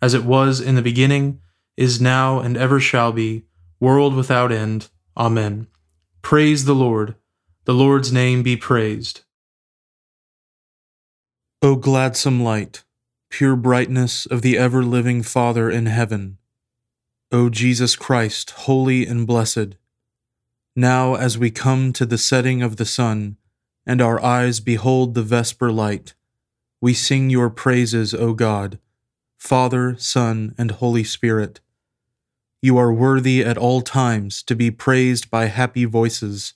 as it was in the beginning, is now, and ever shall be, world without end. Amen. Praise the Lord. The Lord's name be praised. O gladsome light, pure brightness of the ever living Father in heaven, O Jesus Christ, holy and blessed, now as we come to the setting of the sun, and our eyes behold the vesper light, we sing your praises, O God Father, Son, and Holy Spirit. You are worthy at all times to be praised by happy voices,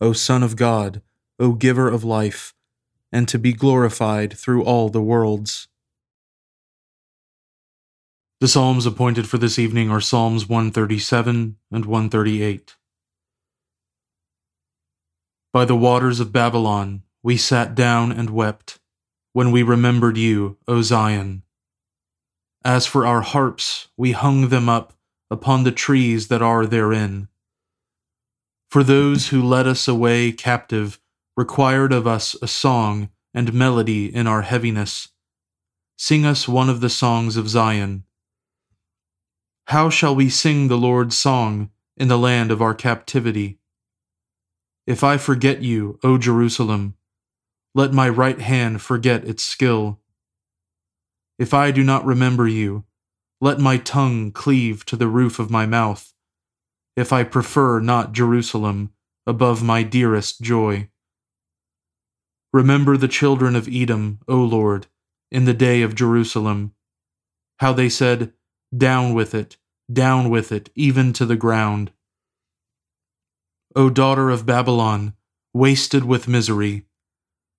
O Son of God, O Giver of life, and to be glorified through all the worlds. The Psalms appointed for this evening are Psalms 137 and 138. By the waters of Babylon we sat down and wept, when we remembered you, O Zion. As for our harps, we hung them up upon the trees that are therein. For those who led us away captive required of us a song and melody in our heaviness. Sing us one of the songs of Zion. How shall we sing the Lord's song in the land of our captivity? If I forget you, O Jerusalem, let my right hand forget its skill. If I do not remember you, let my tongue cleave to the roof of my mouth, if I prefer not Jerusalem above my dearest joy. Remember the children of Edom, O Lord, in the day of Jerusalem, how they said, Down with it, down with it, even to the ground. O daughter of Babylon, wasted with misery,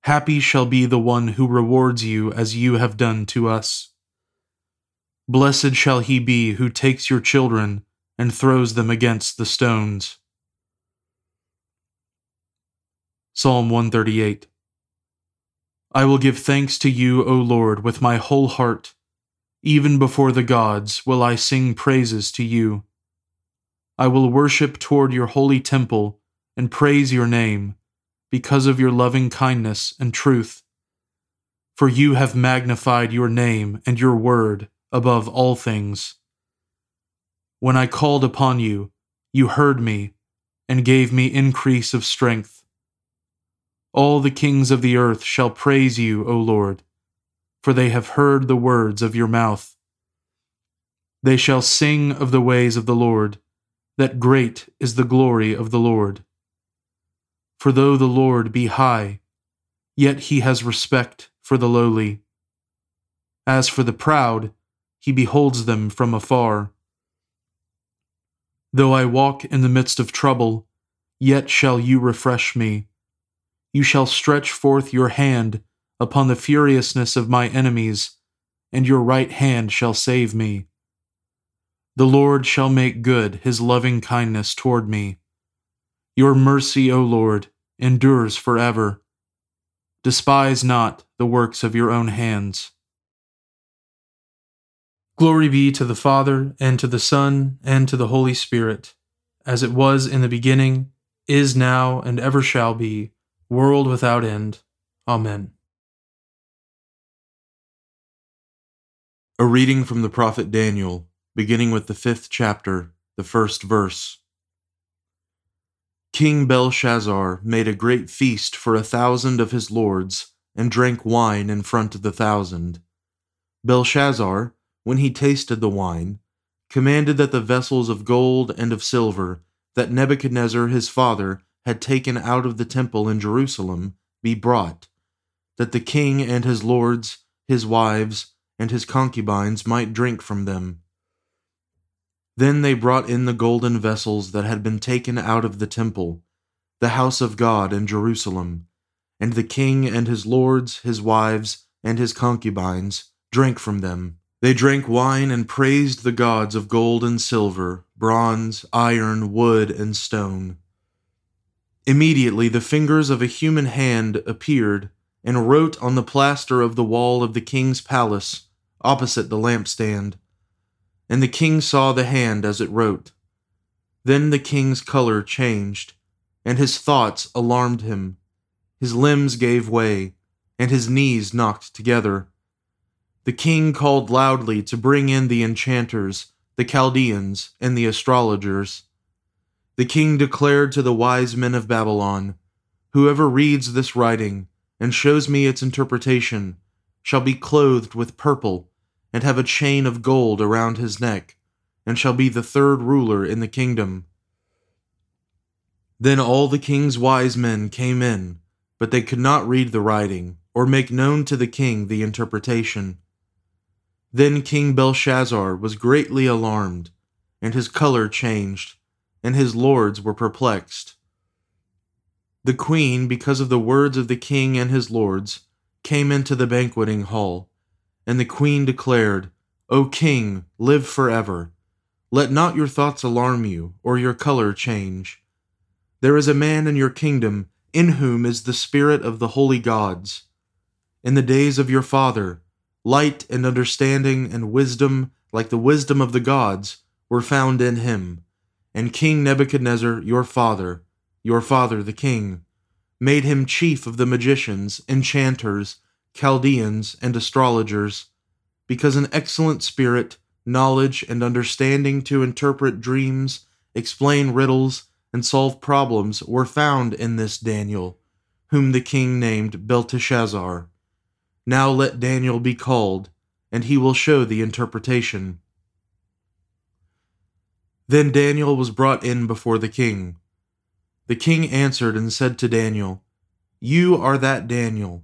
Happy shall be the one who rewards you as you have done to us. Blessed shall he be who takes your children and throws them against the stones. Psalm 138 I will give thanks to you, O Lord, with my whole heart. Even before the gods will I sing praises to you. I will worship toward your holy temple and praise your name because of your loving kindness and truth. For you have magnified your name and your word above all things. When I called upon you, you heard me and gave me increase of strength. All the kings of the earth shall praise you, O Lord, for they have heard the words of your mouth. They shall sing of the ways of the Lord, that great is the glory of the Lord. For though the Lord be high, yet he has respect for the lowly. As for the proud, he beholds them from afar. Though I walk in the midst of trouble, yet shall you refresh me. You shall stretch forth your hand upon the furiousness of my enemies, and your right hand shall save me. The Lord shall make good his loving kindness toward me. Your mercy, O Lord, endures forever. Despise not the works of your own hands. Glory be to the Father, and to the Son, and to the Holy Spirit, as it was in the beginning, is now, and ever shall be, world without end. Amen. A reading from the prophet Daniel, beginning with the fifth chapter, the first verse. King Belshazzar made a great feast for a thousand of his lords, and drank wine in front of the thousand. Belshazzar, when he tasted the wine, commanded that the vessels of gold and of silver that Nebuchadnezzar his father had taken out of the temple in Jerusalem be brought, that the king and his lords, his wives, and his concubines might drink from them. Then they brought in the golden vessels that had been taken out of the temple, the house of God in Jerusalem, and the king and his lords, his wives, and his concubines drank from them. They drank wine and praised the gods of gold and silver, bronze, iron, wood, and stone. Immediately the fingers of a human hand appeared and wrote on the plaster of the wall of the king's palace, opposite the lampstand. And the king saw the hand as it wrote. Then the king's color changed, and his thoughts alarmed him. His limbs gave way, and his knees knocked together. The king called loudly to bring in the enchanters, the Chaldeans, and the astrologers. The king declared to the wise men of Babylon Whoever reads this writing and shows me its interpretation shall be clothed with purple and have a chain of gold around his neck, and shall be the third ruler in the kingdom. Then all the king's wise men came in, but they could not read the writing, or make known to the king the interpretation. Then King Belshazzar was greatly alarmed, and his color changed, and his lords were perplexed. The queen, because of the words of the king and his lords, came into the banqueting hall, and the queen declared, O king, live forever. Let not your thoughts alarm you, or your color change. There is a man in your kingdom in whom is the spirit of the holy gods. In the days of your father, Light and understanding and wisdom, like the wisdom of the gods, were found in him. And King Nebuchadnezzar, your father, your father the king, made him chief of the magicians, enchanters, Chaldeans, and astrologers, because an excellent spirit, knowledge, and understanding to interpret dreams, explain riddles, and solve problems were found in this Daniel, whom the king named Belteshazzar. Now let Daniel be called, and he will show the interpretation. Then Daniel was brought in before the king. The king answered and said to Daniel, You are that Daniel,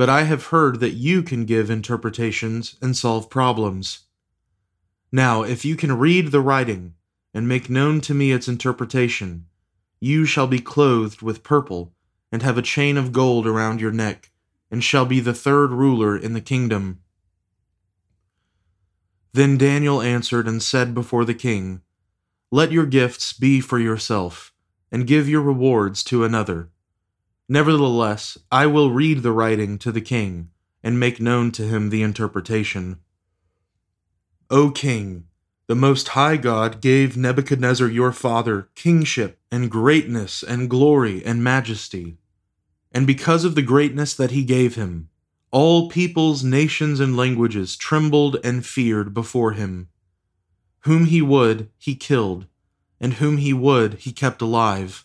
But I have heard that you can give interpretations and solve problems. Now, if you can read the writing, and make known to me its interpretation, you shall be clothed with purple, and have a chain of gold around your neck, and shall be the third ruler in the kingdom. Then Daniel answered and said before the king, Let your gifts be for yourself, and give your rewards to another. Nevertheless, I will read the writing to the king, and make known to him the interpretation. O king, the Most High God gave Nebuchadnezzar your father kingship and greatness and glory and majesty. And because of the greatness that he gave him, all peoples, nations, and languages trembled and feared before him. Whom he would, he killed, and whom he would, he kept alive.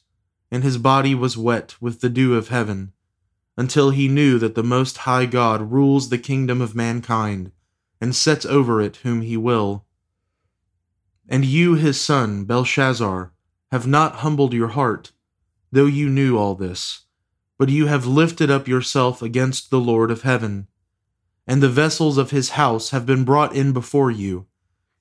and his body was wet with the dew of heaven, until he knew that the Most High God rules the kingdom of mankind, and sets over it whom he will. And you, his son, Belshazzar, have not humbled your heart, though you knew all this, but you have lifted up yourself against the Lord of heaven. And the vessels of his house have been brought in before you,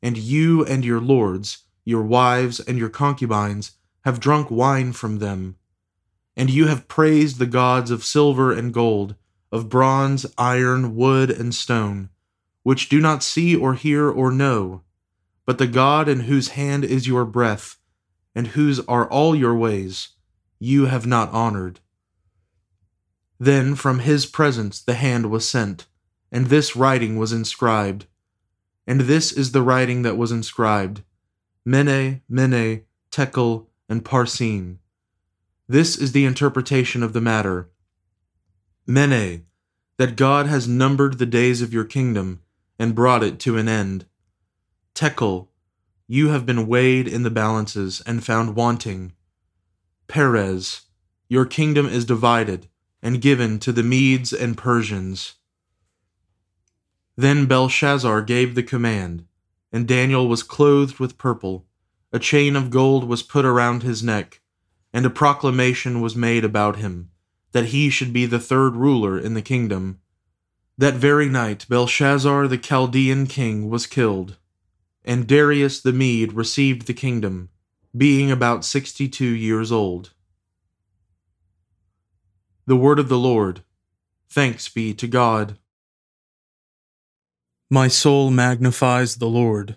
and you and your lords, your wives and your concubines, have drunk wine from them. And you have praised the gods of silver and gold, of bronze, iron, wood, and stone, which do not see or hear or know but the God in whose hand is your breath, and whose are all your ways, you have not honored. Then from his presence the hand was sent, and this writing was inscribed. And this is the writing that was inscribed Mene, Mene, Tekel, and Parsin. This is the interpretation of the matter. Mene, that God has numbered the days of your kingdom and brought it to an end. Tekel, you have been weighed in the balances and found wanting. Peres, your kingdom is divided and given to the Medes and Persians. Then Belshazzar gave the command, and Daniel was clothed with purple. A chain of gold was put around his neck, and a proclamation was made about him, that he should be the third ruler in the kingdom. That very night Belshazzar the Chaldean king was killed and Darius the Mede received the kingdom, being about sixty two years old. The word of the Lord. Thanks be to God. My soul magnifies the Lord,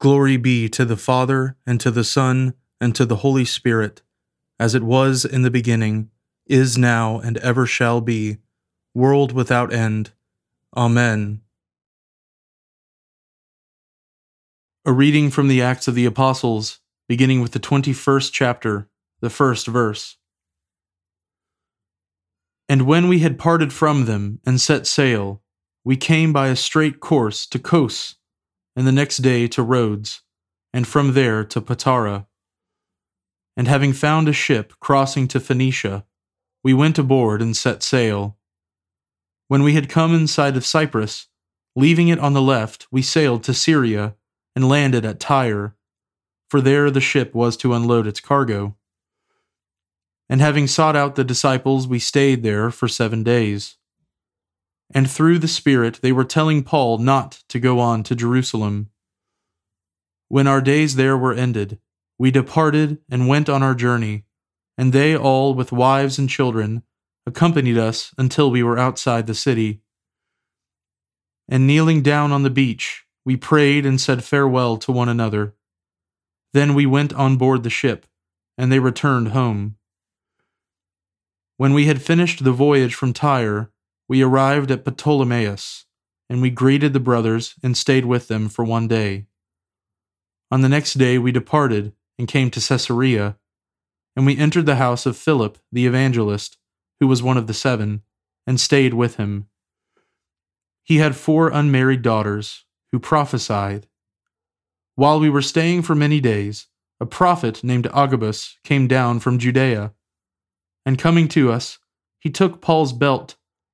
Glory be to the Father, and to the Son, and to the Holy Spirit, as it was in the beginning, is now, and ever shall be, world without end. Amen. A reading from the Acts of the Apostles, beginning with the 21st chapter, the first verse. And when we had parted from them and set sail, we came by a straight course to Kos, and the next day to Rhodes, and from there to Patara. And having found a ship crossing to Phoenicia, we went aboard and set sail. When we had come in sight of Cyprus, leaving it on the left, we sailed to Syria and landed at Tyre, for there the ship was to unload its cargo. And having sought out the disciples, we stayed there for seven days. And through the Spirit they were telling Paul not to go on to Jerusalem. When our days there were ended, we departed and went on our journey, and they all, with wives and children, accompanied us until we were outside the city. And kneeling down on the beach, we prayed and said farewell to one another. Then we went on board the ship, and they returned home. When we had finished the voyage from Tyre, we arrived at Ptolemais, and we greeted the brothers and stayed with them for one day. On the next day we departed and came to Caesarea, and we entered the house of Philip the evangelist, who was one of the seven, and stayed with him. He had four unmarried daughters who prophesied. While we were staying for many days, a prophet named Agabus came down from Judea. And coming to us, he took Paul's belt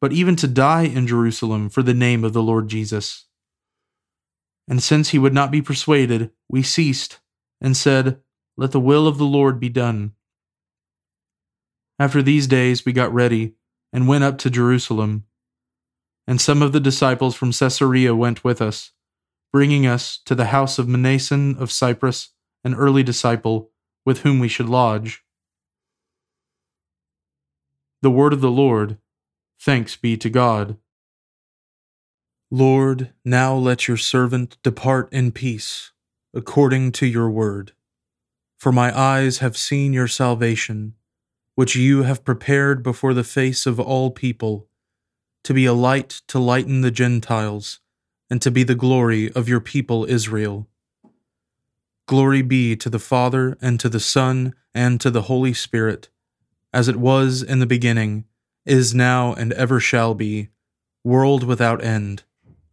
but even to die in Jerusalem for the name of the Lord Jesus. And since he would not be persuaded, we ceased and said, Let the will of the Lord be done. After these days, we got ready and went up to Jerusalem. And some of the disciples from Caesarea went with us, bringing us to the house of Mnason of Cyprus, an early disciple, with whom we should lodge. The word of the Lord. Thanks be to God. Lord, now let your servant depart in peace, according to your word. For my eyes have seen your salvation, which you have prepared before the face of all people, to be a light to lighten the Gentiles, and to be the glory of your people Israel. Glory be to the Father, and to the Son, and to the Holy Spirit, as it was in the beginning, is now, and ever shall be, world without end.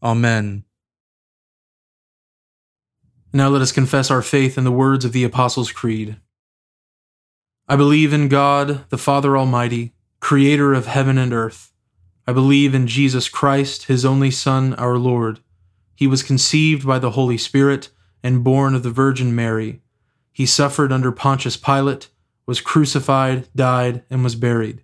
Amen. Now let us confess our faith in the words of the Apostles' Creed. I believe in God, the Father Almighty, creator of heaven and earth. I believe in Jesus Christ, his only Son, our Lord. He was conceived by the Holy Spirit and born of the Virgin Mary. He suffered under Pontius Pilate, was crucified, died, and was buried.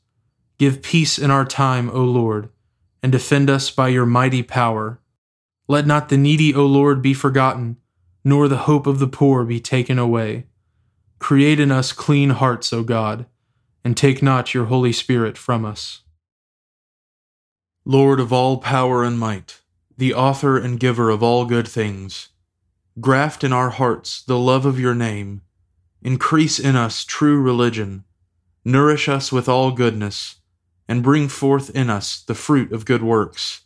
Give peace in our time, O Lord, and defend us by your mighty power. Let not the needy, O Lord, be forgotten nor the hope of the poor be taken away. Create in us clean hearts, O God, and take not your Holy Spirit from us. Lord of all power and might, the author and giver of all good things, graft in our hearts the love of your name, increase in us true religion, nourish us with all goodness, and bring forth in us the fruit of good works.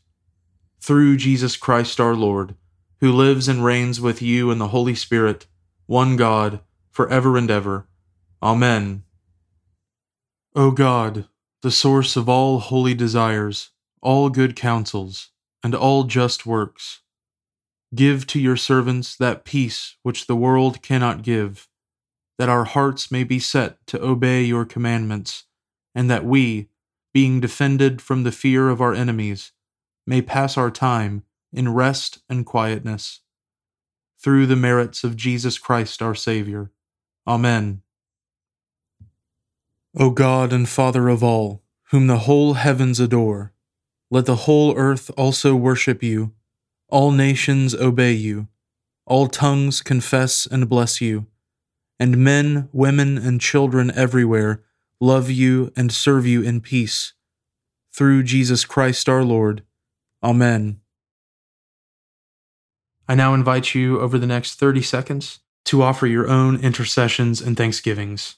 Through Jesus Christ our Lord, who lives and reigns with you in the Holy Spirit, one God, for ever and ever. Amen. O God, the source of all holy desires, all good counsels, and all just works, give to your servants that peace which the world cannot give, that our hearts may be set to obey your commandments, and that we, being defended from the fear of our enemies, may pass our time in rest and quietness. Through the merits of Jesus Christ our Savior. Amen. O God and Father of all, whom the whole heavens adore, Let the whole earth also worship you, all nations obey you, all tongues confess and bless you, and men, women, and children everywhere love you and serve you in peace. Through Jesus Christ our Lord. Amen. I now invite you over the next 30 seconds to offer your own intercessions and thanksgivings.